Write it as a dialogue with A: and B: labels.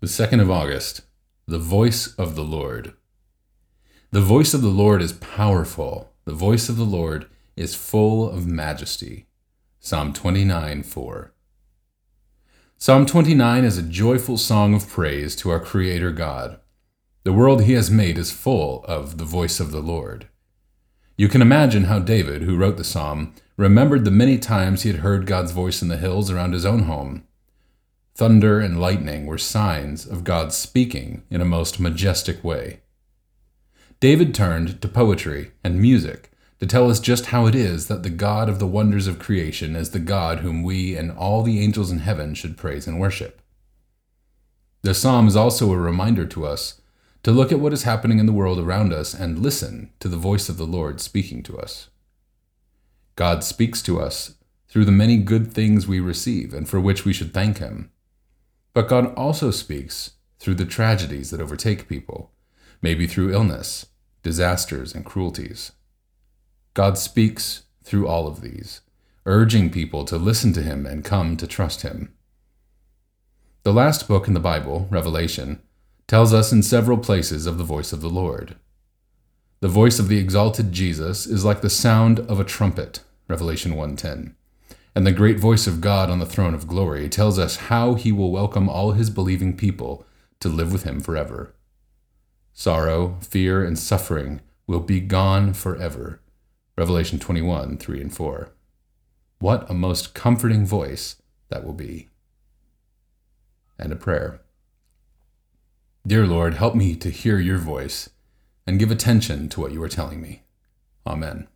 A: The 2nd of August, the voice of the Lord. The voice of the Lord is powerful. The voice of the Lord is full of majesty. Psalm 29 4. Psalm 29 is a joyful song of praise to our Creator God. The world He has made is full of the voice of the Lord. You can imagine how David, who wrote the psalm, remembered the many times he had heard God's voice in the hills around his own home. Thunder and lightning were signs of God speaking in a most majestic way. David turned to poetry and music to tell us just how it is that the God of the wonders of creation is the God whom we and all the angels in heaven should praise and worship. The psalm is also a reminder to us to look at what is happening in the world around us and listen to the voice of the Lord speaking to us. God speaks to us through the many good things we receive and for which we should thank Him. But God also speaks through the tragedies that overtake people, maybe through illness, disasters, and cruelties. God speaks through all of these, urging people to listen to Him and come to trust Him. The last book in the Bible, Revelation, tells us in several places of the voice of the Lord. The voice of the exalted Jesus is like the sound of a trumpet, Revelation 1:10 and the great voice of God on the throne of glory tells us how he will welcome all his believing people to live with him forever. Sorrow, fear, and suffering will be gone forever. Revelation 21 3 and 4. What a most comforting voice that will be. And a prayer. Dear Lord, help me to hear your voice and give attention to what you are telling me. Amen.